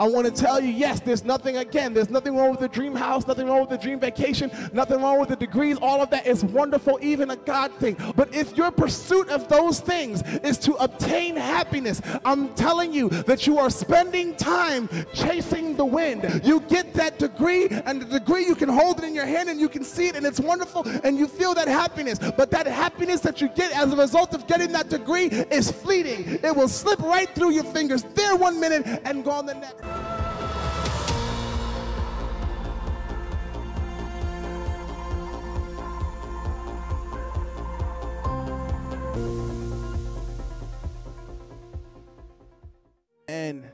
I want to tell you, yes, there's nothing, again, there's nothing wrong with the dream house, nothing wrong with the dream vacation, nothing wrong with the degrees. All of that is wonderful, even a God thing. But if your pursuit of those things is to obtain happiness, I'm telling you that you are spending time chasing the wind. You get that degree, and the degree you can hold it in your hand and you can see it, and it's wonderful, and you feel that happiness. But that happiness that you get as a result of getting that degree is fleeting. It will slip right through your fingers there one minute and gone the next. And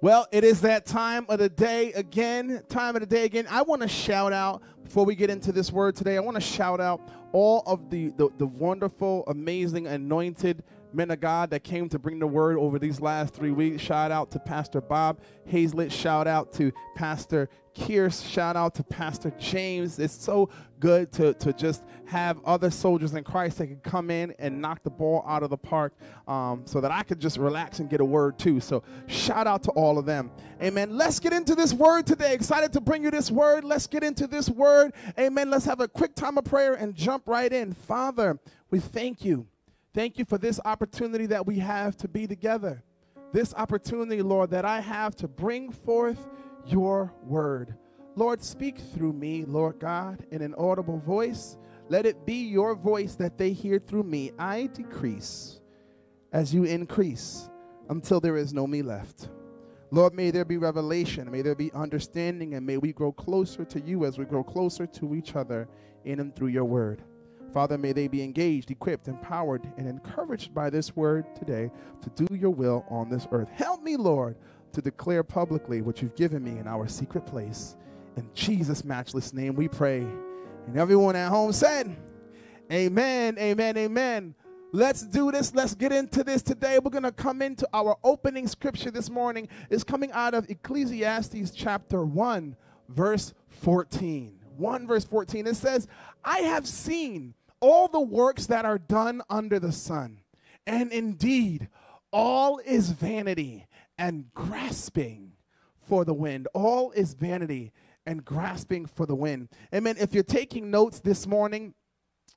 well, it is that time of the day again. Time of the day again. I want to shout out before we get into this word today. I want to shout out all of the, the, the wonderful, amazing, anointed men of God that came to bring the word over these last three weeks. Shout out to Pastor Bob Hazlett. Shout out to Pastor Kears. Shout out to Pastor James. It's so good to, to just have other soldiers in Christ that can come in and knock the ball out of the park um, so that I could just relax and get a word too. So shout out to all of them. Amen. Let's get into this word today. Excited to bring you this word. Let's get into this word. Amen. Let's have a quick time of prayer and jump right in. Father, we thank you. Thank you for this opportunity that we have to be together. This opportunity, Lord, that I have to bring forth your word. Lord, speak through me, Lord God, in an audible voice. Let it be your voice that they hear through me. I decrease as you increase until there is no me left. Lord, may there be revelation, may there be understanding, and may we grow closer to you as we grow closer to each other in and through your word. Father, may they be engaged, equipped, empowered, and encouraged by this word today to do your will on this earth. Help me, Lord, to declare publicly what you've given me in our secret place. In Jesus' matchless name we pray. And everyone at home said, Amen, amen, amen. Let's do this. Let's get into this today. We're going to come into our opening scripture this morning. It's coming out of Ecclesiastes chapter 1, verse 14. 1 verse 14. It says, I have seen all the works that are done under the sun. And indeed, all is vanity and grasping for the wind. All is vanity and grasping for the wind. Amen. If you're taking notes this morning,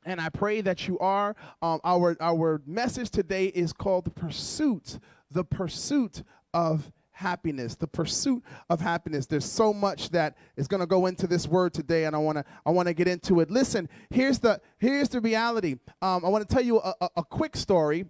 and I pray that you are, um, our, our message today is called the pursuit, the pursuit of happiness, the pursuit of happiness. There's so much that is going to go into this word today, and I want to I want to get into it. Listen, here's the here's the reality. Um, I want to tell you a, a, a quick story.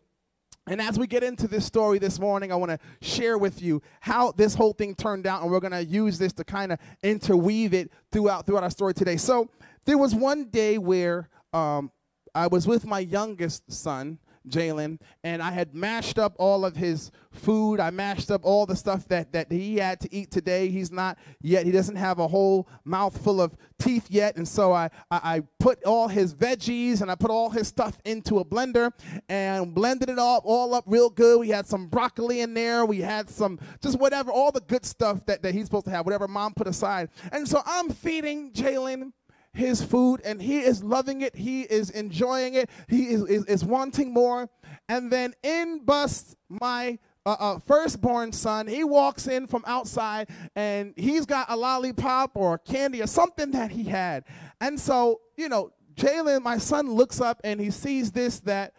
And as we get into this story this morning, I want to share with you how this whole thing turned out, and we're going to use this to kind of interweave it throughout throughout our story today. So there was one day where um, I was with my youngest son, Jalen, and I had mashed up all of his food. I mashed up all the stuff that, that he had to eat today. He's not yet, he doesn't have a whole mouthful of teeth yet. And so I, I, I put all his veggies and I put all his stuff into a blender and blended it all, all up real good. We had some broccoli in there. We had some, just whatever, all the good stuff that, that he's supposed to have, whatever mom put aside. And so I'm feeding Jalen his food and he is loving it. He is enjoying it. He is, is, is wanting more. And then in busts my uh, uh, firstborn son. He walks in from outside and he's got a lollipop or candy or something that he had. And so, you know, Jalen, my son, looks up and he sees this that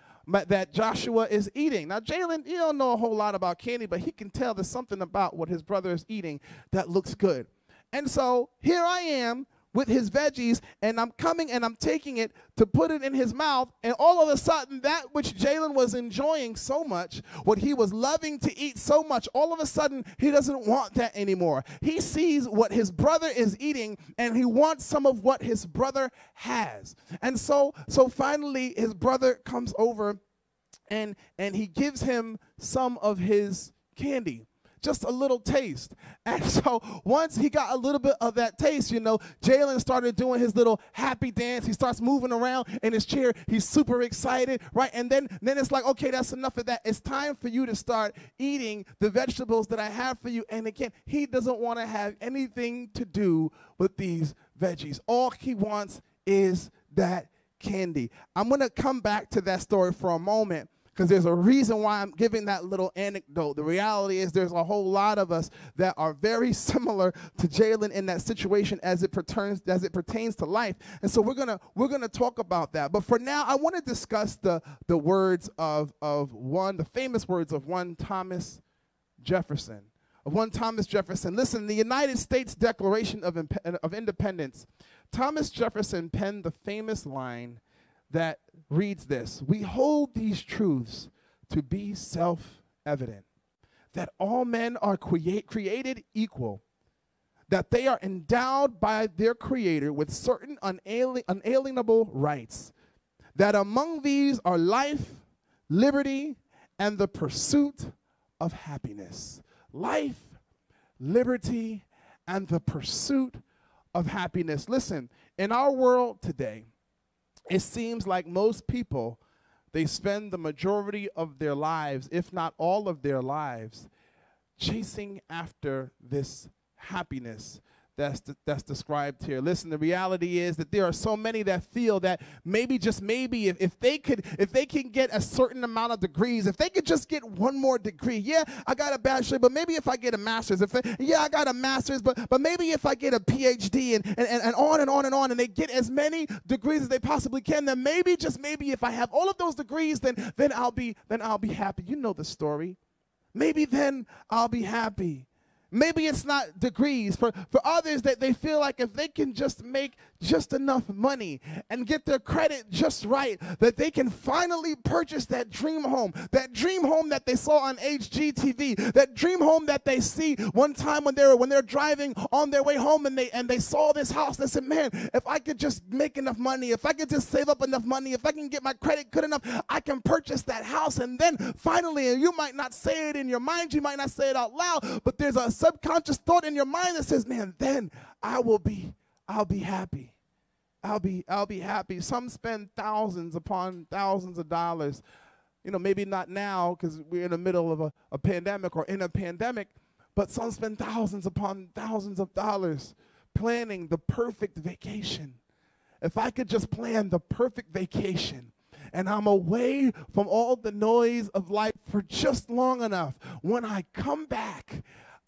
that Joshua is eating. Now, Jalen, you don't know a whole lot about candy, but he can tell there's something about what his brother is eating that looks good. And so here I am with his veggies, and I'm coming and I'm taking it to put it in his mouth, and all of a sudden, that which Jalen was enjoying so much, what he was loving to eat so much, all of a sudden, he doesn't want that anymore. He sees what his brother is eating, and he wants some of what his brother has. And so, so finally, his brother comes over, and and he gives him some of his candy just a little taste. And so once he got a little bit of that taste, you know, Jalen started doing his little happy dance. He starts moving around in his chair. He's super excited, right? And then, then it's like, okay, that's enough of that. It's time for you to start eating the vegetables that I have for you. And again, he doesn't want to have anything to do with these veggies. All he wants is that candy. I'm going to come back to that story for a moment because there's a reason why I'm giving that little anecdote. The reality is there's a whole lot of us that are very similar to Jalen in that situation as it pertains as it pertains to life. And so we're gonna we're gonna talk about that. But for now, I want to discuss the the words of of one the famous words of one Thomas Jefferson. Of one Thomas Jefferson. Listen, the United States Declaration of, of Independence, Thomas Jefferson penned the famous line that reads this We hold these truths to be self evident that all men are create, created equal, that they are endowed by their Creator with certain unali- unalienable rights, that among these are life, liberty, and the pursuit of happiness. Life, liberty, and the pursuit of happiness. Listen, in our world today, it seems like most people they spend the majority of their lives if not all of their lives chasing after this happiness that's, that's described here. Listen, the reality is that there are so many that feel that maybe, just maybe, if, if they could, if they can get a certain amount of degrees, if they could just get one more degree, yeah, I got a bachelor, but maybe if I get a master's, if yeah, I got a master's, but but maybe if I get a PhD and, and, and on and on and on, and they get as many degrees as they possibly can, then maybe, just maybe, if I have all of those degrees, then then I'll be then I'll be happy. You know the story. Maybe then I'll be happy. Maybe it's not degrees. For, for others, that they feel like if they can just make just enough money and get their credit just right, that they can finally purchase that dream home, that dream home that they saw on HGTV, that dream home that they see one time when they're when they're driving on their way home and they and they saw this house. They said, "Man, if I could just make enough money, if I could just save up enough money, if I can get my credit good enough, I can purchase that house." And then finally, and you might not say it in your mind, you might not say it out loud, but there's a subconscious thought in your mind that says, "Man, then I will be I'll be happy. I'll be I'll be happy." Some spend thousands upon thousands of dollars. You know, maybe not now because we're in the middle of a, a pandemic or in a pandemic, but some spend thousands upon thousands of dollars planning the perfect vacation. If I could just plan the perfect vacation, and I'm away from all the noise of life for just long enough. When I come back,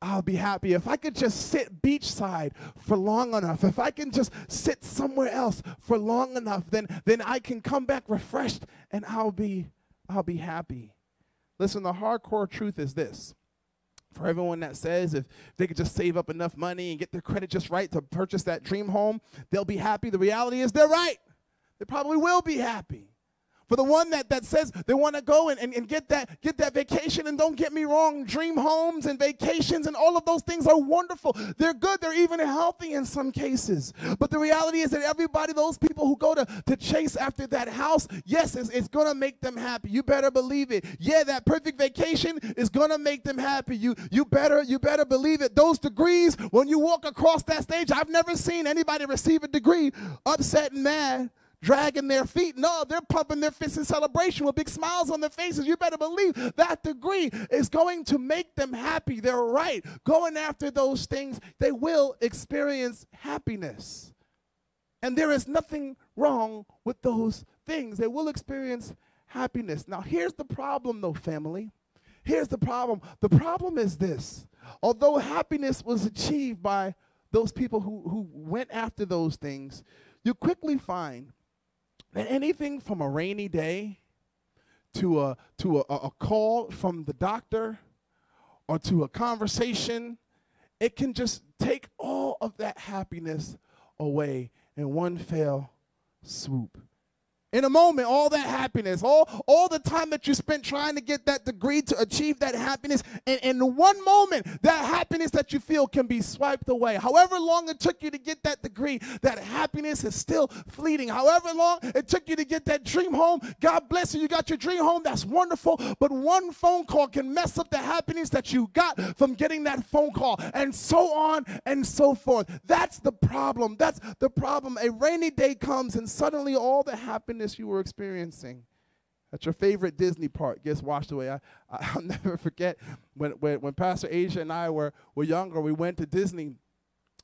I'll be happy. If I could just sit beachside for long enough, if I can just sit somewhere else for long enough, then, then I can come back refreshed and I'll be, I'll be happy. Listen, the hardcore truth is this. For everyone that says if they could just save up enough money and get their credit just right to purchase that dream home, they'll be happy. The reality is they're right. They probably will be happy. For the one that, that says they want to go and, and, and get that get that vacation, and don't get me wrong, dream homes and vacations and all of those things are wonderful. They're good, they're even healthy in some cases. But the reality is that everybody, those people who go to, to chase after that house, yes, it's, it's gonna make them happy. You better believe it. Yeah, that perfect vacation is gonna make them happy. You you better you better believe it. Those degrees, when you walk across that stage, I've never seen anybody receive a degree upset and mad dragging their feet. No, they're pumping their fists in celebration with big smiles on their faces. You better believe that degree is going to make them happy. They're right. Going after those things, they will experience happiness. And there is nothing wrong with those things. They will experience happiness. Now, here's the problem, though, family. Here's the problem. The problem is this although happiness was achieved by those people who, who went after those things, you quickly find anything from a rainy day to a to a, a call from the doctor or to a conversation, it can just take all of that happiness away in one fell swoop in a moment, all that happiness, all, all the time that you spent trying to get that degree to achieve that happiness, and in one moment, that happiness that you feel can be swiped away. However long it took you to get that degree, that happiness is still fleeting. However long it took you to get that dream home, God bless you, you got your dream home, that's wonderful. But one phone call can mess up the happiness that you got from getting that phone call, and so on and so forth. That's the problem. That's the problem. A rainy day comes, and suddenly all the happiness you were experiencing at your favorite Disney park gets washed away. I, I, will never forget when, when, when Pastor Asia and I were, were younger, we went to Disney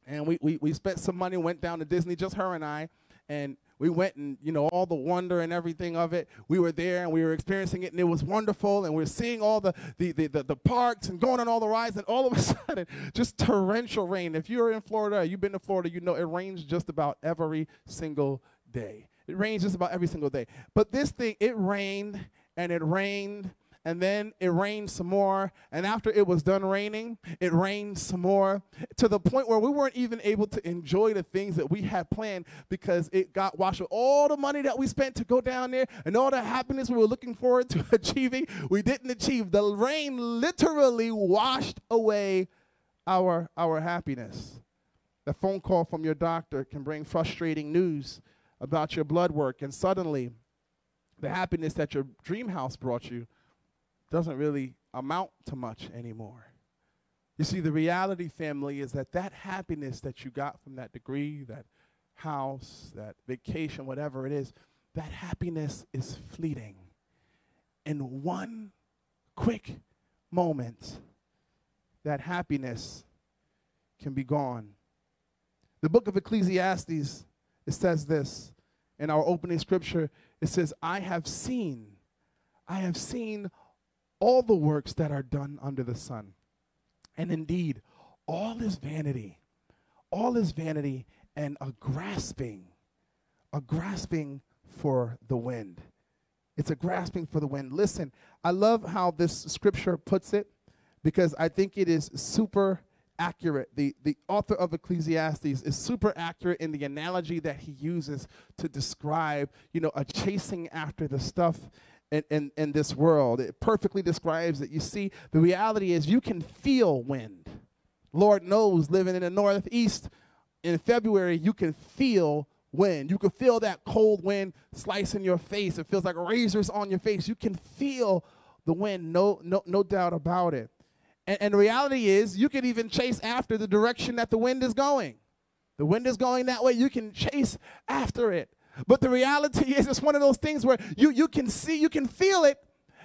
and we, we, we spent some money, went down to Disney, just her and I, and we went and, you know, all the wonder and everything of it. We were there and we were experiencing it and it was wonderful. And we are seeing all the, the, the, the, the parks and going on all the rides. And all of a sudden, just torrential rain. If you're in Florida, you've been to Florida, you know it rains just about every single day. It rains just about every single day. But this thing, it rained and it rained and then it rained some more. And after it was done raining, it rained some more to the point where we weren't even able to enjoy the things that we had planned because it got washed with all the money that we spent to go down there and all the happiness we were looking forward to achieving. We didn't achieve. The rain literally washed away our, our happiness. The phone call from your doctor can bring frustrating news about your blood work, and suddenly the happiness that your dream house brought you doesn't really amount to much anymore. You see, the reality, family, is that that happiness that you got from that degree, that house, that vacation, whatever it is, that happiness is fleeting. In one quick moment, that happiness can be gone. The book of Ecclesiastes, it says this in our opening scripture it says, I have seen, I have seen all the works that are done under the sun. And indeed, all is vanity, all is vanity and a grasping, a grasping for the wind. It's a grasping for the wind. Listen, I love how this scripture puts it because I think it is super accurate. The, the author of Ecclesiastes is super accurate in the analogy that he uses to describe, you know, a chasing after the stuff in, in, in this world. It perfectly describes it. You see, the reality is you can feel wind. Lord knows, living in the Northeast in February, you can feel wind. You can feel that cold wind slicing your face. It feels like razors on your face. You can feel the wind, no, no, no doubt about it. And, and the reality is, you can even chase after the direction that the wind is going. The wind is going that way, you can chase after it. But the reality is, it's one of those things where you, you can see, you can feel it,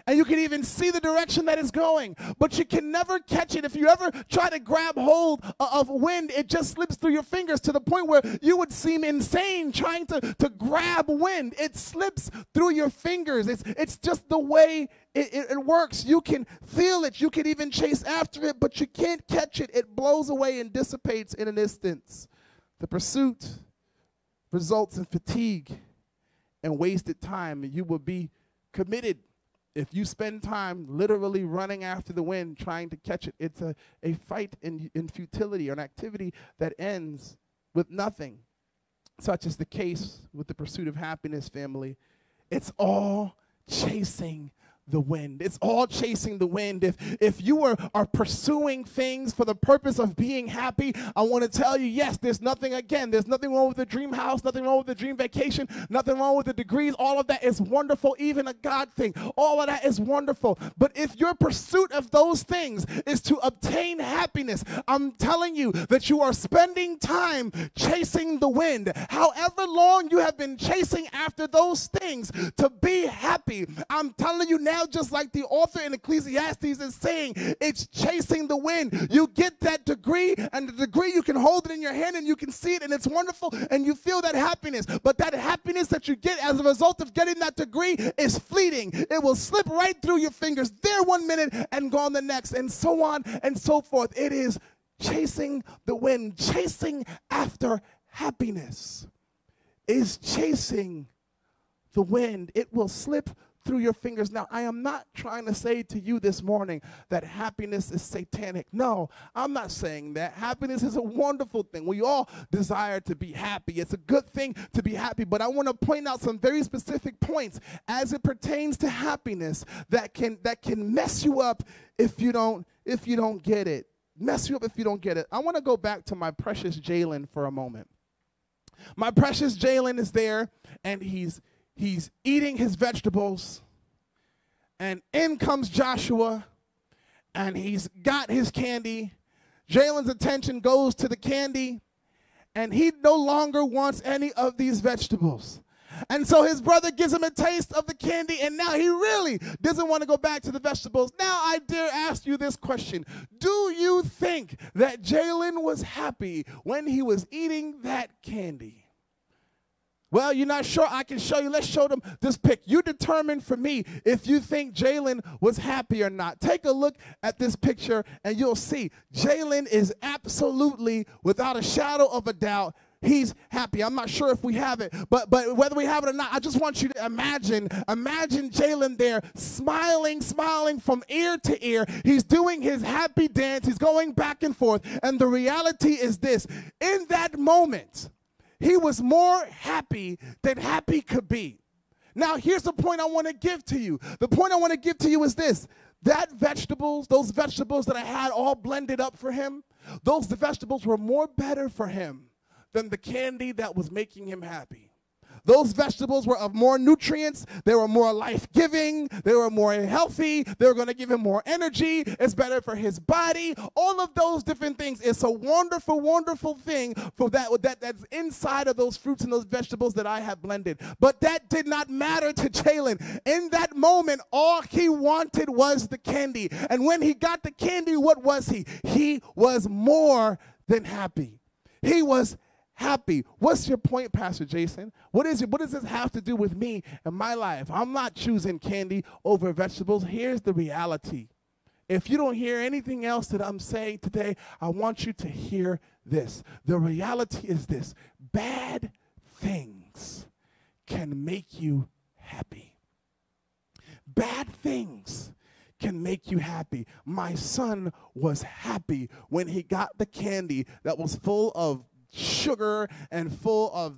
and you can even see the direction that it's going, but you can never catch it. If you ever try to grab hold of wind, it just slips through your fingers to the point where you would seem insane trying to, to grab wind. It slips through your fingers. It's, it's just the way it, it, it works. You can feel it, you can even chase after it, but you can't catch it. It blows away and dissipates in an instant. The pursuit results in fatigue and wasted time, and you will be committed if you spend time literally running after the wind trying to catch it. It's a, a fight in, in futility or an activity that ends with nothing. Such is the case with the pursuit of happiness, family. It's all chasing the wind. It's all chasing the wind. If if you are, are pursuing things for the purpose of being happy, I want to tell you, yes, there's nothing again. There's nothing wrong with the dream house, nothing wrong with the dream vacation, nothing wrong with the degrees. All of that is wonderful, even a God thing. All of that is wonderful. But if your pursuit of those things is to obtain happiness, I'm telling you that you are spending time chasing the wind. However long you have been chasing after those things to be happy, I'm telling you now now, just like the author in Ecclesiastes is saying, it's chasing the wind. You get that degree, and the degree you can hold it in your hand and you can see it, and it's wonderful, and you feel that happiness. But that happiness that you get as a result of getting that degree is fleeting. It will slip right through your fingers there one minute and gone the next, and so on and so forth. It is chasing the wind, chasing after happiness is chasing the wind. It will slip through your fingers. Now, I am not trying to say to you this morning that happiness is satanic. No, I'm not saying that. Happiness is a wonderful thing. We all desire to be happy. It's a good thing to be happy, but I want to point out some very specific points as it pertains to happiness that can that can mess you up if you don't if you don't get it. Mess you up if you don't get it. I want to go back to my precious Jalen for a moment. My precious Jalen is there and he's he's eating his vegetables, and in comes Joshua, and he's got his candy. Jalen's attention goes to the candy, and he no longer wants any of these vegetables. And so his brother gives him a taste of the candy, and now he really doesn't want to go back to the vegetables. Now, I dare ask you this question Do you think that Jalen was happy when he was eating that candy? Well, you're not sure. I can show you. Let's show them this pic. You determine for me if you think Jalen was happy or not. Take a look at this picture and you'll see Jalen is absolutely, without a shadow of a doubt, he's happy. I'm not sure if we have it, but but whether we have it or not, I just want you to imagine, imagine Jalen there smiling, smiling from ear to ear. He's doing his happy dance. He's going back and forth. And the reality is this: in that moment, he was more happy than happy could be. Now, here's the point I want to give to you. The point I want to give to you is this that vegetables, those vegetables that I had all blended up for him, those vegetables were more better for him than the candy that was making him happy. Those vegetables were of more nutrients. They were more life giving. They were more healthy. They were going to give him more energy. It's better for his body. All of those different things. It's a wonderful, wonderful thing for that, that that's inside of those fruits and those vegetables that I have blended. But that did not matter to Jalen. In that moment, all he wanted was the candy. And when he got the candy, what was he? He was more than happy. He was happy. What's your point, Pastor Jason? What is it? What does this have to do with me and my life? I'm not choosing candy over vegetables. Here's the reality. If you don't hear anything else that I'm saying today, I want you to hear this. The reality is this bad things can make you happy. Bad things can make you happy. My son was happy when he got the candy that was full of sugar and full of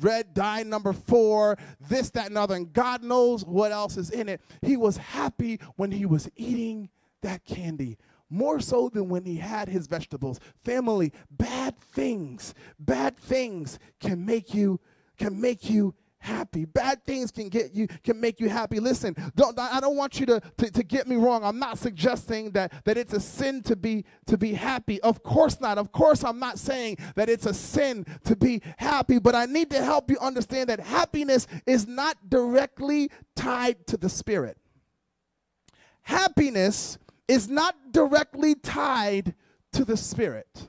red dye number four, this, that, and other, and God knows what else is in it. He was happy when he was eating that candy. More so than when he had his vegetables. Family, bad things, bad things can make you, can make you happy. Bad things can get you, can make you happy. Listen, don't, I don't want you to, to, to get me wrong. I'm not suggesting that, that it's a sin to be, to be happy. Of course not. Of course, I'm not saying that it's a sin to be happy, but I need to help you understand that happiness is not directly tied to the spirit. Happiness is not directly tied to the spirit.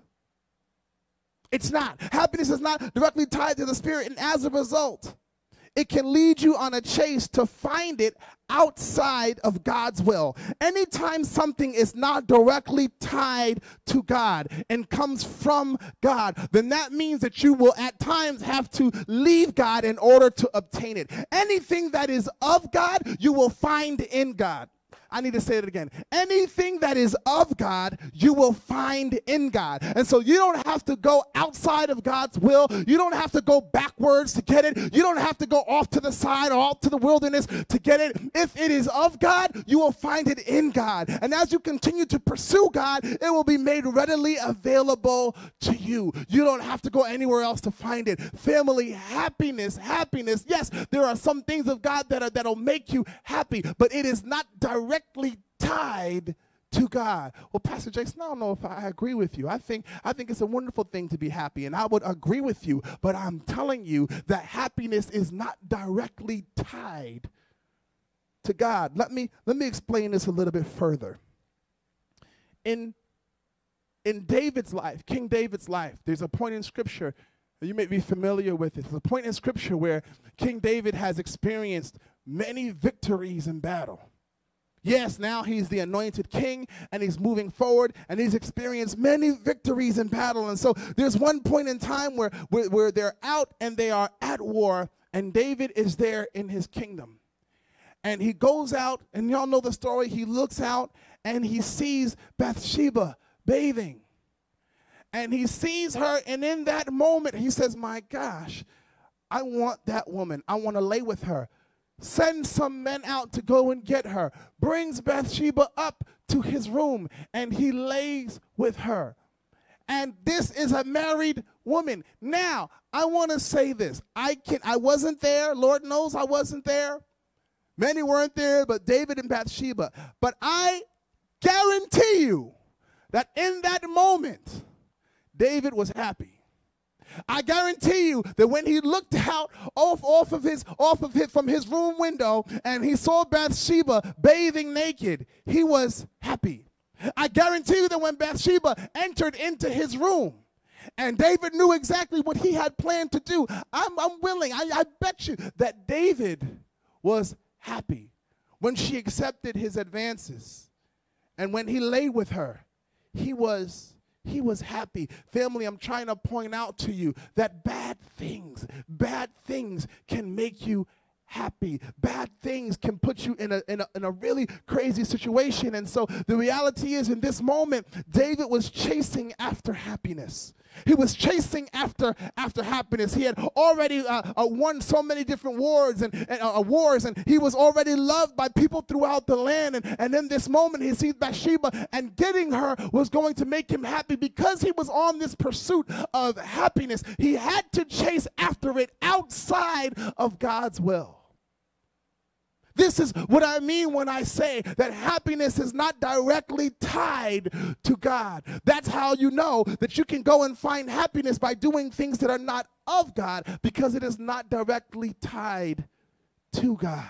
It's not. Happiness is not directly tied to the spirit, and as a result, it can lead you on a chase to find it outside of God's will. Anytime something is not directly tied to God and comes from God, then that means that you will at times have to leave God in order to obtain it. Anything that is of God, you will find in God. I need to say it again. Anything that is of God, you will find in God. And so you don't have to go outside of God's will. You don't have to go backwards to get it. You don't have to go off to the side or off to the wilderness to get it. If it is of God, you will find it in God. And as you continue to pursue God, it will be made readily available to you. You don't have to go anywhere else to find it. Family, happiness, happiness. Yes, there are some things of God that are, that'll make you happy, but it is not direct directly tied to God. Well, Pastor Jason, I don't know if I agree with you. I think I think it's a wonderful thing to be happy, and I would agree with you, but I'm telling you that happiness is not directly tied to God. Let me let me explain this a little bit further. In in David's life, King David's life, there's a point in scripture you may be familiar with it. There's a point in scripture where King David has experienced many victories in battle. Yes, now he's the anointed king and he's moving forward and he's experienced many victories in battle. And so there's one point in time where, where, where they're out and they are at war, and David is there in his kingdom. And he goes out, and y'all know the story. He looks out and he sees Bathsheba bathing. And he sees her, and in that moment, he says, My gosh, I want that woman. I want to lay with her sends some men out to go and get her, brings Bathsheba up to his room, and he lays with her. And this is a married woman. Now, I want to say this. I can I wasn't there. Lord knows I wasn't there. Many weren't there, but David and Bathsheba. But I guarantee you that in that moment, David was happy. I guarantee you that when he looked out off, off of his off of his from his room window and he saw Bathsheba bathing naked, he was happy. I guarantee you that when Bathsheba entered into his room And David knew exactly what he had planned to do. I'm, I'm willing, I, I bet you that David was happy when she accepted his advances. And when he lay with her, he was he was happy. Family, I'm trying to point out to you that bad things, bad things can make you happy. Bad things can put you in a, in a, in a really crazy situation. And so the reality is, in this moment, David was chasing after happiness. He was chasing after after happiness. He had already uh, uh, won so many different wars and, and uh, wars, and he was already loved by people throughout the land. And, and in this moment, he sees Bathsheba, and getting her was going to make him happy because he was on this pursuit of happiness. He had to chase after it outside of God's will. This is what I mean when I say that happiness is not directly tied to God. That's how you know that you can go and find happiness by doing things that are not of God because it is not directly tied to God.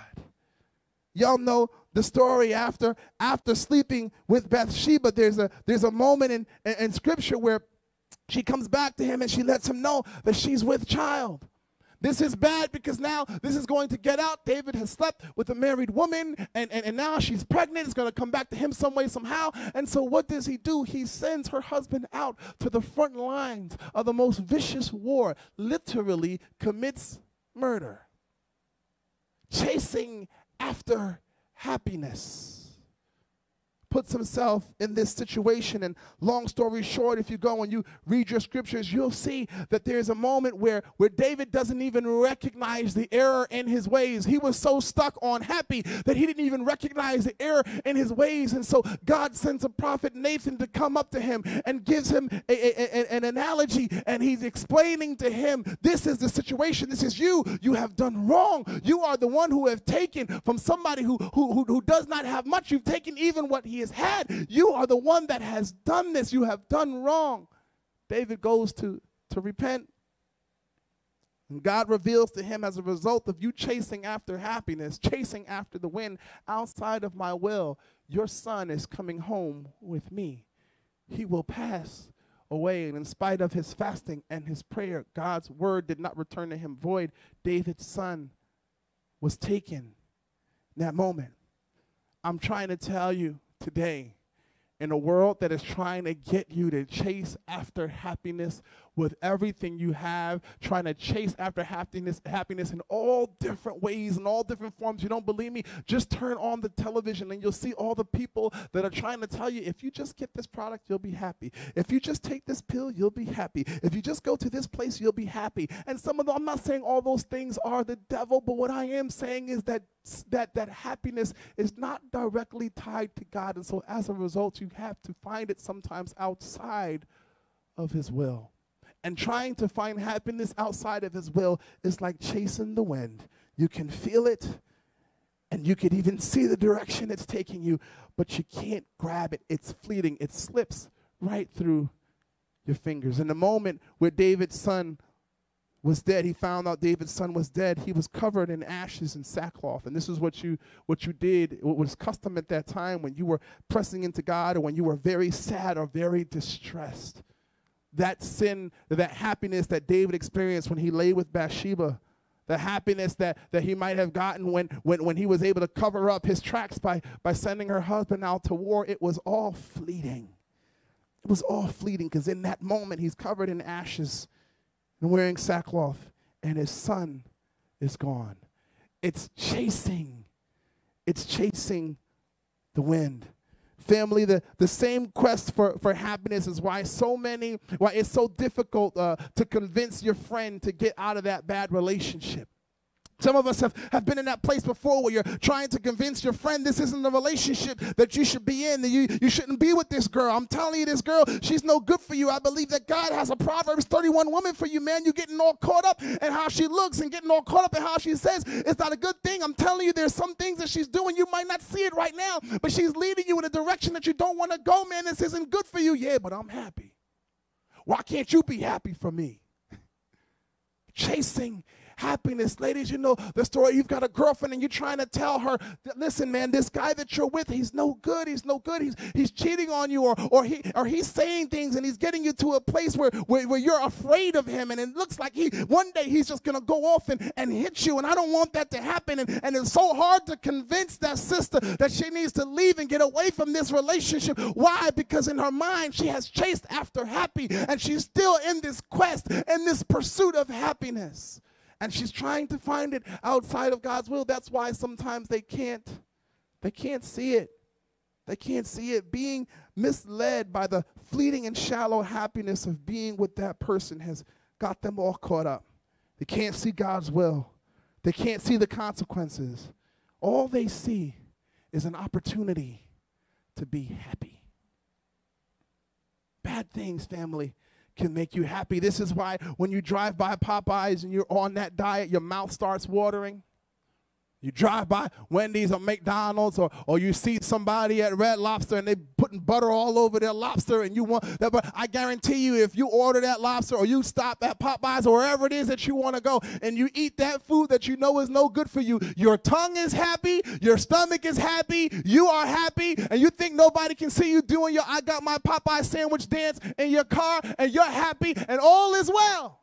Y'all know the story after after sleeping with Bathsheba. There's a there's a moment in, in, in scripture where she comes back to him and she lets him know that she's with child. This is bad because now this is going to get out. David has slept with a married woman, and, and, and now she's pregnant. It's going to come back to him some way, somehow. And so, what does he do? He sends her husband out to the front lines of the most vicious war, literally commits murder, chasing after happiness puts himself in this situation. And long story short, if you go and you read your scriptures, you'll see that there's a moment where, where David doesn't even recognize the error in his ways. He was so stuck on happy that he didn't even recognize the error in his ways. And so God sends a prophet Nathan to come up to him and gives him a, a, a, an analogy. And he's explaining to him, this is the situation. This is you. You have done wrong. You are the one who have taken from somebody who, who, who, who does not have much. You've taken even what he has had. You are the one that has done this. You have done wrong. David goes to, to repent. And God reveals to him as a result of you chasing after happiness, chasing after the wind outside of my will, your son is coming home with me. He will pass away. And in spite of his fasting and his prayer, God's word did not return to him void. David's son was taken in that moment. I'm trying to tell you today in a world that is trying to get you to chase after happiness with everything you have, trying to chase after happiness, happiness in all different ways and all different forms. You don't believe me? Just turn on the television and you'll see all the people that are trying to tell you if you just get this product, you'll be happy. If you just take this pill, you'll be happy. If you just go to this place, you'll be happy. And some of them, I'm not saying all those things are the devil, but what I am saying is that that that happiness is not directly tied to God. And so as a result, you have to find it sometimes outside of his will. And trying to find happiness outside of His will is like chasing the wind. You can feel it, and you can even see the direction it's taking you, but you can't grab it. It's fleeting, it slips right through your fingers. In the moment where David's son was dead, he found out David's son was dead. He was covered in ashes and sackcloth. And this is what you what you did. What was custom at that time when you were pressing into God or when you were very sad or very distressed that sin, that happiness that David experienced when he lay with Bathsheba, the happiness that, that he might have gotten when, when, when he was able to cover up his tracks by, by sending her husband out to war, it was all fleeting. It was all fleeting because in that moment he's covered in ashes and wearing sackcloth, and his son is gone. It's chasing, it's chasing the wind. Family, the, the same quest for, for happiness is why so many, why it's so difficult uh, to convince your friend to get out of that bad relationship. Some of us have, have been in that place before where you're trying to convince your friend this isn't the relationship that you should be in, that you, you shouldn't be with this girl. I'm telling you, this girl, she's no good for you. I believe that God has a Proverbs 31 woman for you, man. You're getting all caught up in how she looks and getting all caught up in how she says it's not a good thing. I'm telling you, there's some things that she's doing. You might not see it right now, but she's leading you in a direction that you don't want to go, man. This isn't good for you. Yeah, but I'm happy. Why can't you be happy for me? Chasing happiness. Ladies, you know the story. You've got a girlfriend and you're trying to tell her, listen, man, this guy that you're with, he's no good. He's no good. He's he's cheating on you, or or he or he's saying things and he's getting you to a place where, where, where you're afraid of him. And it looks like he one day he's just gonna go off and, and hit you. And I don't want that to happen. And, and it's so hard to convince that sister that she needs to leave and get away from this relationship. Why? Because in her mind, she has chased after happy and she's still in this quest, in this pursuit of happiness. And she's trying to find it outside of God's will. That's why sometimes they can't, they can't see it. They can't see it. Being misled by the fleeting and shallow happiness of being with that person has got them all caught up. They can't see God's will. They can't see the consequences. All they see is an opportunity to be happy. Bad things, family, can make you happy. This is why when you drive by Popeyes and you're on that diet, your mouth starts watering. You drive by Wendy's or McDonald's or, or you see somebody at Red Lobster and they putting butter all over their lobster and you want that. But I guarantee you, if you order that lobster or you stop at Popeyes or wherever it is that you want to go and you eat that food that you know is no good for you, your tongue is happy, your stomach is happy, you are happy, and you think nobody can see you doing your I got my Popeye sandwich dance in your car and you're happy and all is well.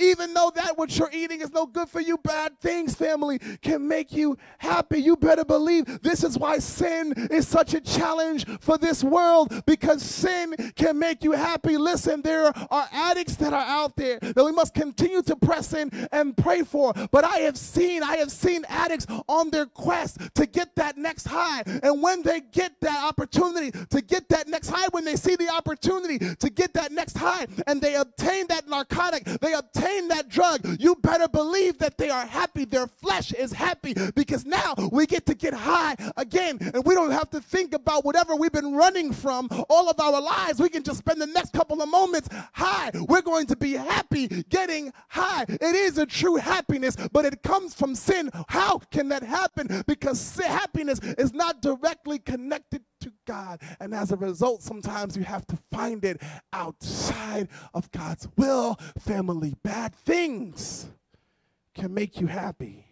Even though that what you're eating is no good for you, bad things, family, can make you happy. You better believe this is why sin is such a challenge for this world because sin can make you happy. Listen, there are addicts that are out there that we must continue to press in and pray for. But I have seen, I have seen addicts on their quest to get that next high. And when they get that opportunity to get that next high, when they see the opportunity to get that next high and they obtain that narcotic, they obtain that drug, you better believe that they are happy. Their flesh is happy because now we get to get high again and we don't have to think about whatever we've been running from all of our lives. We can just spend the next couple of moments high. We're going to be happy getting high. It is a true happiness, but it comes from sin. How can that happen? Because happiness is not directly connected to God. And as a result, sometimes you have to find it outside of God's will. Family, bad things can make you happy.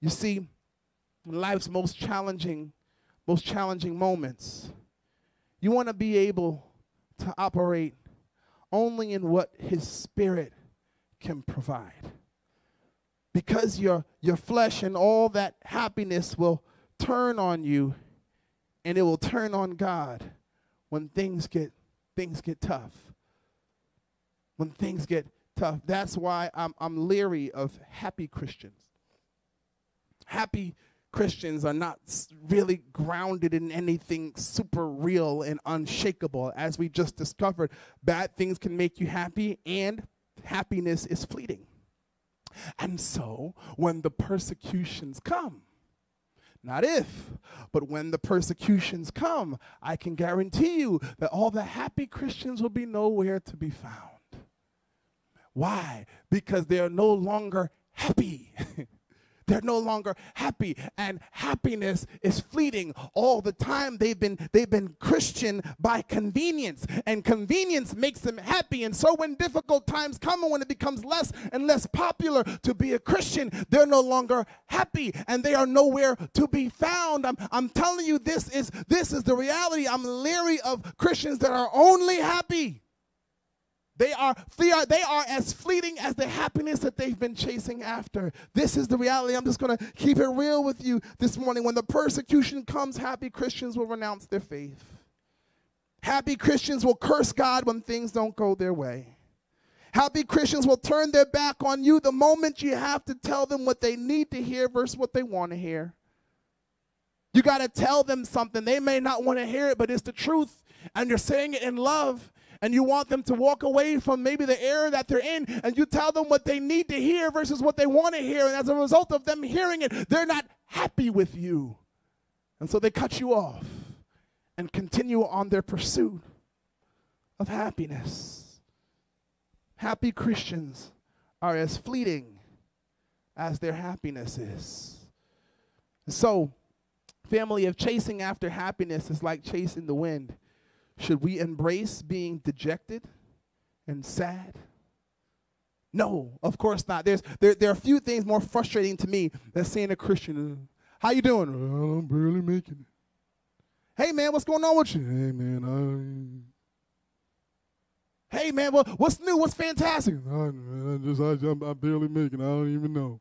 You see, life's most challenging, most challenging moments, you want to be able to operate only in what His Spirit can provide. Because your, your flesh and all that happiness will turn on you and it will turn on God when things get things get tough. When things get tough. That's why I'm I'm leery of happy Christians. Happy Christians are not really grounded in anything super real and unshakable. As we just discovered, bad things can make you happy, and happiness is fleeting. And so, when the persecutions come, not if, but when the persecutions come, I can guarantee you that all the happy Christians will be nowhere to be found. Why? Because they are no longer happy. They're no longer happy, and happiness is fleeting all the time. They've been they've been Christian by convenience, and convenience makes them happy. And so when difficult times come and when it becomes less and less popular to be a Christian, they're no longer happy and they are nowhere to be found. I'm, I'm telling you, this is this is the reality. I'm leery of Christians that are only happy. They are, they are, they are as fleeting as the happiness that they've been chasing after. This is the reality. I'm just going to keep it real with you this morning. When the persecution comes, happy Christians will renounce their faith. Happy Christians will curse God when things don't go their way. Happy Christians will turn their back on you the moment you have to tell them what they need to hear versus what they want to hear. You got to tell them something. They may not want to hear it, but it's the truth. And you're saying it in love and you want them to walk away from maybe the error that they're in, and you tell them what they need to hear versus what they want to hear. And as a result of them hearing it, they're not happy with you. And so they cut you off and continue on their pursuit of happiness. Happy Christians are as fleeting as their happiness is. So, family, of chasing after happiness is like chasing the wind, should we embrace being dejected and sad? No, of course not. There's there, there are a few things more frustrating to me than seeing a Christian. Uh, how you doing? Well, I'm barely making it. Hey man, what's going on with you? Hey man, I. Hey man, what, what's new? What's fantastic? I, I just I, I'm, I'm barely making. I don't even know.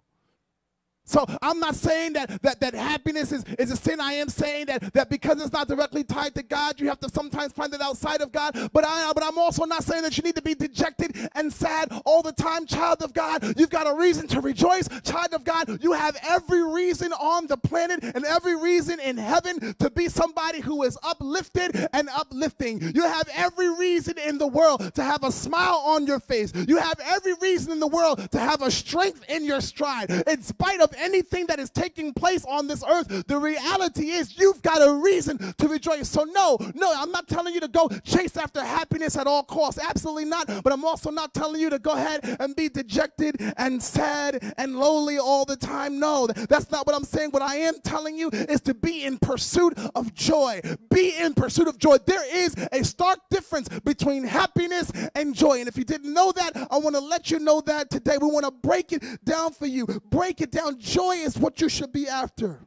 So I'm not saying that that, that happiness is, is a sin. I am saying that, that because it's not directly tied to God, you have to sometimes find it outside of God. But I but I'm also not saying that you need to be dejected and sad all the time, child of God. You've got a reason to rejoice, child of God. You have every reason on the planet and every reason in heaven to be somebody who is uplifted and uplifting. You have every reason in the world to have a smile on your face. You have every reason in the world to have a strength in your stride. In spite of anything that is taking place on this earth, the reality is you've got a reason to rejoice. So, no, no, I'm not telling you to go chase after happiness at all costs. Absolutely not. But I'm also not telling you to go ahead and be dejected and sad and lonely all the time. No, that's not what I'm saying. What I am telling you is to be in pursuit of joy. Be in pursuit of joy. There is a stark difference between happiness and joy. And if you didn't know that, I want to let you know that today. We want to break it down for you. Break it down Joy is what you should be after.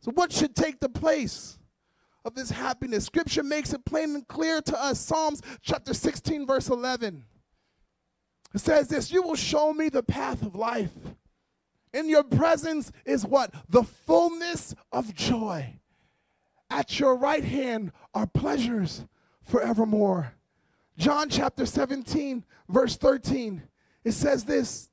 So, what should take the place of this happiness? Scripture makes it plain and clear to us. Psalms chapter 16, verse 11. It says this You will show me the path of life. In your presence is what? The fullness of joy. At your right hand are pleasures forevermore. John chapter 17, verse 13. It says this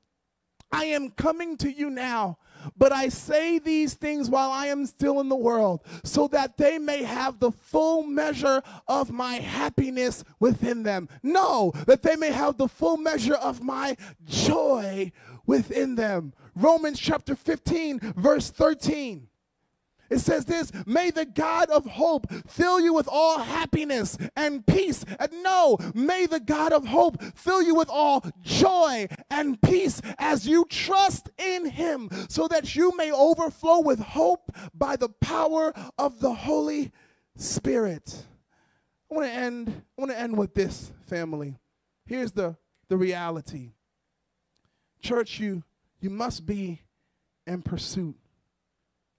I am coming to you now, but I say these things while I am still in the world, so that they may have the full measure of my happiness within them. No, that they may have the full measure of my joy within them. Romans chapter 15, verse 13. It says this May the God of hope fill you with all happiness and peace. And no, may the God of hope fill you with all joy and peace as you trust in him, so that you may overflow with hope by the power of the Holy Spirit. I want to end, I want to end with this, family. Here's the, the reality. Church, you you must be in pursuit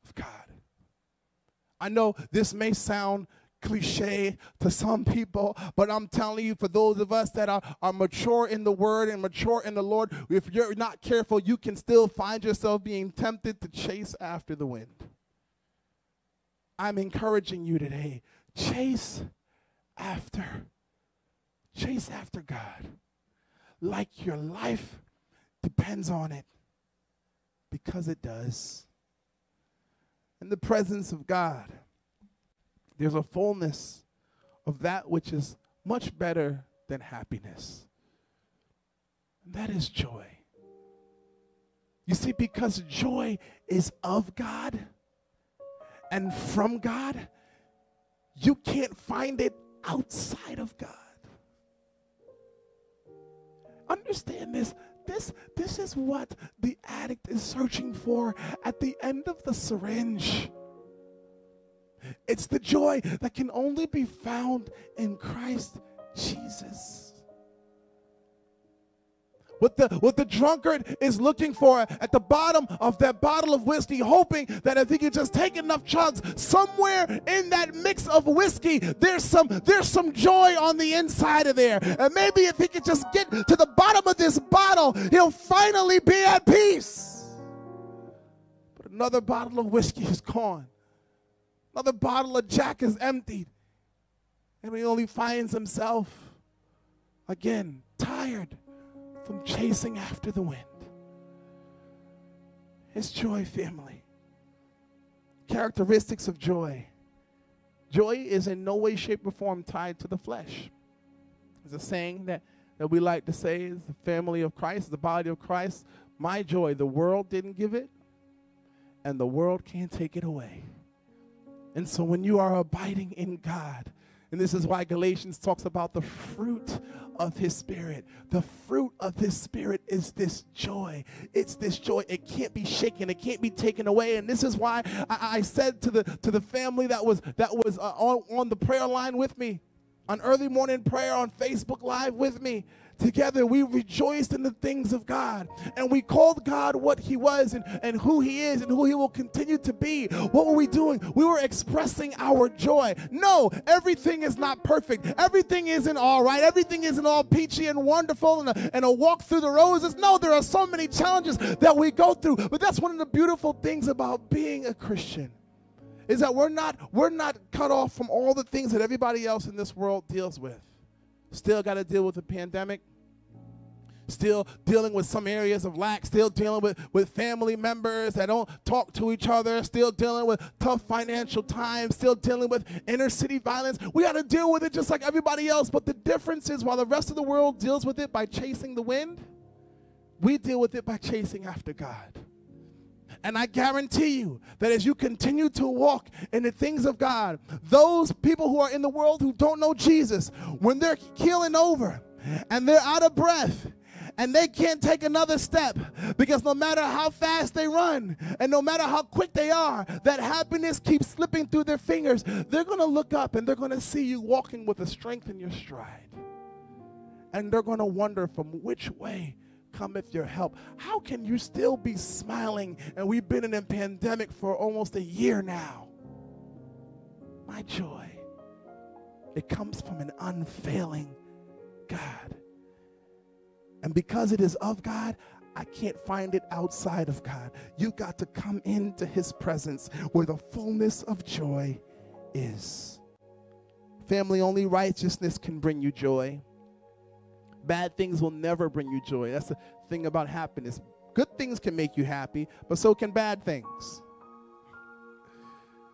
of God. I know this may sound cliche to some people, but I'm telling you, for those of us that are, are mature in the word and mature in the Lord, if you're not careful, you can still find yourself being tempted to chase after the wind. I'm encouraging you today chase after, chase after God like your life depends on it because it does in the presence of God, there's a fullness of that which is much better than happiness. And that is joy. You see, because joy is of God and from God, you can't find it outside of God. Understand this this, this is what the addict is searching for at the end of the syringe. It's the joy that can only be found in Christ Jesus. What the, what the drunkard is looking for at the bottom of that bottle of whiskey, hoping that if he could just take enough chugs, somewhere in that mix of whiskey, there's some, there's some joy on the inside of there. And maybe if he could just get to the bottom of this bottle, he'll finally be at peace. But another bottle of whiskey is gone. Another bottle of Jack is emptied. And he only finds himself again tired from chasing after the wind. It's joy, family. Characteristics of joy. Joy is in no way, shape, or form tied to the flesh. There's a saying that, that we like to say is the family of Christ, the body of Christ. My joy, the world didn't give it, and the world can't take it away. And so when you are abiding in God, and this is why Galatians talks about the fruit of his spirit. The fruit of his spirit is this joy. It's this joy. It can't be shaken. It can't be taken away. And this is why I, I said to the to the family that was that was uh, on, on the prayer line with me, on early morning prayer on Facebook Live with me. Together, we rejoiced in the things of God and we called God what He was and, and who He is and who He will continue to be. What were we doing? We were expressing our joy. No, everything is not perfect. Everything isn't all right. Everything isn't all peachy and wonderful and a, and a walk through the roses. No, there are so many challenges that we go through. But that's one of the beautiful things about being a Christian is that we're not we're not cut off from all the things that everybody else in this world deals with. Still got to deal with the pandemic. Still dealing with some areas of lack, still dealing with, with family members that don't talk to each other, still dealing with tough financial times, still dealing with inner city violence. We got to deal with it just like everybody else. But the difference is while the rest of the world deals with it by chasing the wind, we deal with it by chasing after God. And I guarantee you that as you continue to walk in the things of God, those people who are in the world who don't know Jesus, when they're keeling over and they're out of breath and they can't take another step because no matter how fast they run and no matter how quick they are, that happiness keeps slipping through their fingers. They're going to look up and they're going to see you walking with a strength in your stride. And they're going to wonder from which way cometh your help. How can you still be smiling? And we've been in a pandemic for almost a year now. My joy, it comes from an unfailing God. And because it is of God, I can't find it outside of God. You got to come into his presence where the fullness of joy is. Family, only righteousness can bring you joy. Bad things will never bring you joy. That's the thing about happiness. Good things can make you happy, but so can bad things.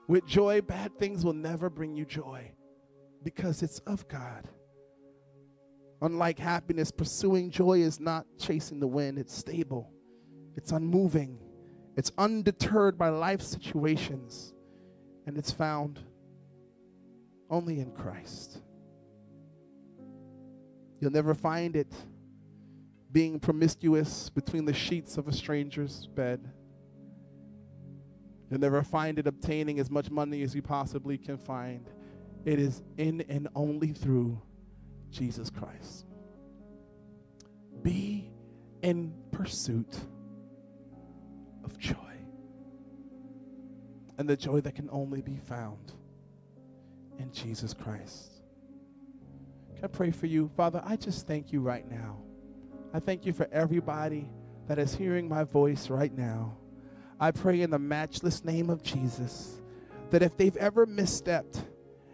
With joy, bad things will never bring you joy because it's of God. Unlike happiness, pursuing joy is not chasing the wind, it's stable, it's unmoving, it's undeterred by life situations, and it's found only in Christ. You'll never find it being promiscuous between the sheets of a stranger's bed. You'll never find it obtaining as much money as you possibly can find. It is in and only through Jesus Christ. Be in pursuit of joy. And the joy that can only be found in Jesus Christ. Can I pray for you? Father, I just thank you right now. I thank you for everybody that is hearing my voice right now. I pray in the matchless name of Jesus that if they've ever misstepped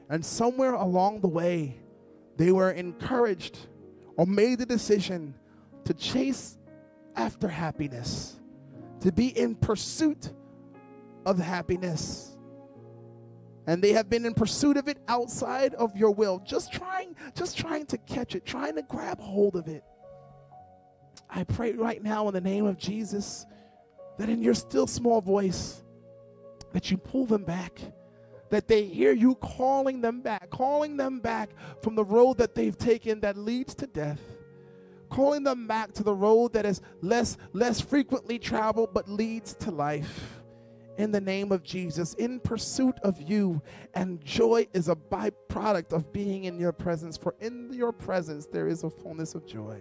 and somewhere along the way they were encouraged or made the decision to chase after happiness, to be in pursuit of happiness, and they have been in pursuit of it outside of your will. Just trying just trying to catch it trying to grab hold of it. I pray right now in the name of jesus that in your still small voice that you pull them back that they hear you calling them back calling them back from the road that they've taken that leads to death calling them back to the road that is less less frequently traveled but leads to life in the name of Jesus, in pursuit of you. And joy is a byproduct of being in your presence, for in your presence there is a fullness of joy.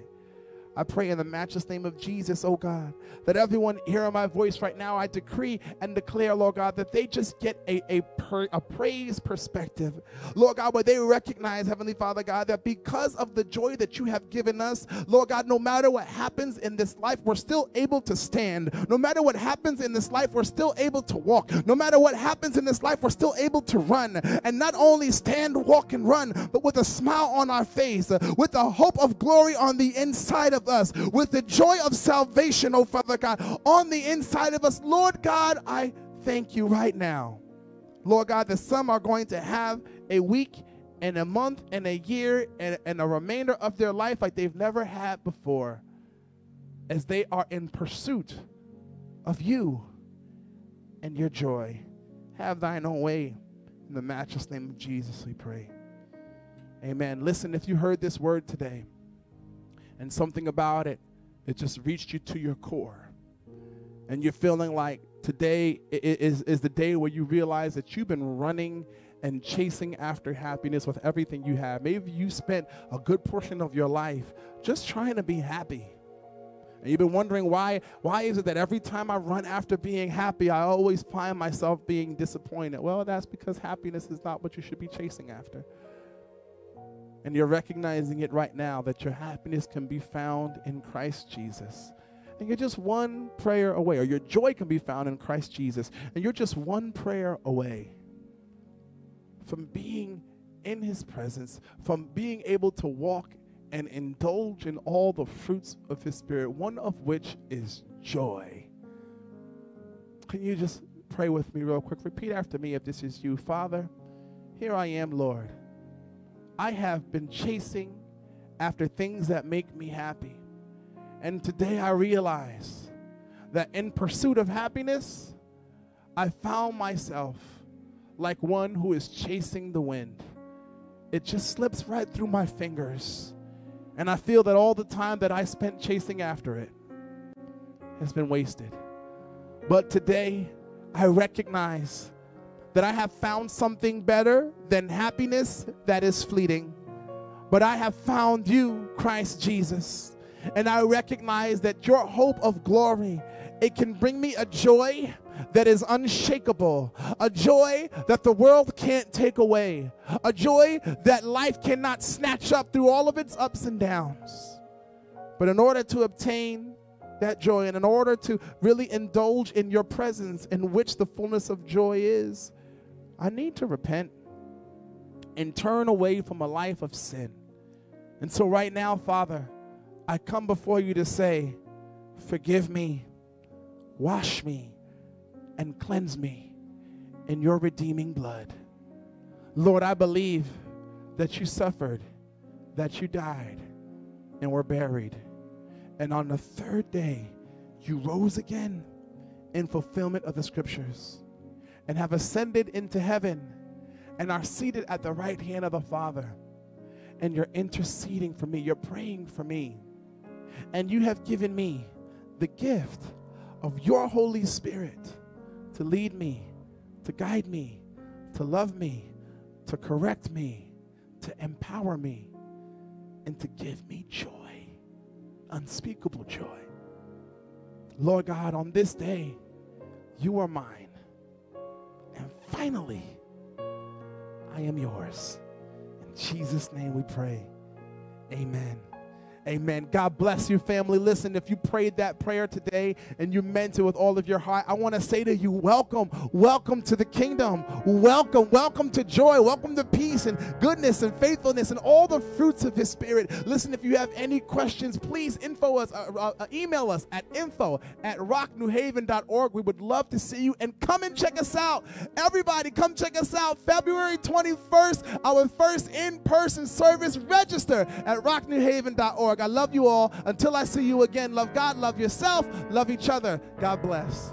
I pray in the matchless name of Jesus, oh God, that everyone hearing my voice right now, I decree and declare, Lord God, that they just get a, a, per, a praise perspective. Lord God, where they recognize, Heavenly Father God, that because of the joy that you have given us, Lord God, no matter what happens in this life, we're still able to stand. No matter what happens in this life, we're still able to walk. No matter what happens in this life, we're still able to run. And not only stand, walk, and run, but with a smile on our face, with the hope of glory on the inside of us with the joy of salvation, oh Father God, on the inside of us. Lord God, I thank you right now. Lord God, that some are going to have a week and a month and a year and, and a remainder of their life like they've never had before as they are in pursuit of you and your joy. Have thine own way. In the matchless name of Jesus, we pray. Amen. Listen, if you heard this word today, and something about it, it just reached you to your core. And you're feeling like today is, is the day where you realize that you've been running and chasing after happiness with everything you have. Maybe you spent a good portion of your life just trying to be happy. And you've been wondering why why is it that every time I run after being happy, I always find myself being disappointed? Well, that's because happiness is not what you should be chasing after. And you're recognizing it right now that your happiness can be found in Christ Jesus. And you're just one prayer away, or your joy can be found in Christ Jesus. And you're just one prayer away from being in his presence, from being able to walk and indulge in all the fruits of his spirit, one of which is joy. Can you just pray with me, real quick? Repeat after me if this is you. Father, here I am, Lord. I have been chasing after things that make me happy. And today I realize that in pursuit of happiness, I found myself like one who is chasing the wind. It just slips right through my fingers. And I feel that all the time that I spent chasing after it has been wasted. But today, I recognize that I have found something better than happiness that is fleeting. But I have found you, Christ Jesus. And I recognize that your hope of glory, it can bring me a joy that is unshakable, a joy that the world can't take away, a joy that life cannot snatch up through all of its ups and downs. But in order to obtain that joy and in order to really indulge in your presence, in which the fullness of joy is, I need to repent and turn away from a life of sin. And so, right now, Father, I come before you to say, Forgive me, wash me, and cleanse me in your redeeming blood. Lord, I believe that you suffered, that you died, and were buried. And on the third day, you rose again in fulfillment of the scriptures and have ascended into heaven and are seated at the right hand of the Father. And you're interceding for me, you're praying for me. And you have given me the gift of your Holy Spirit to lead me, to guide me, to love me, to correct me, to empower me, and to give me joy, unspeakable joy. Lord God, on this day, you are mine. Finally, I am yours. In Jesus' name we pray. Amen. Amen. God bless you, family. Listen, if you prayed that prayer today and you meant it with all of your heart, I want to say to you, welcome. Welcome to the kingdom. Welcome. Welcome to joy. Welcome to peace and goodness and faithfulness and all the fruits of his spirit. Listen, if you have any questions, please info us, uh, uh, uh email us at info at rocknewhaven.org. We would love to see you and come and check us out. Everybody, come check us out. February 21st, our first in person service. Register at rocknewhaven.org. I love you all. Until I see you again, love God, love yourself, love each other. God bless.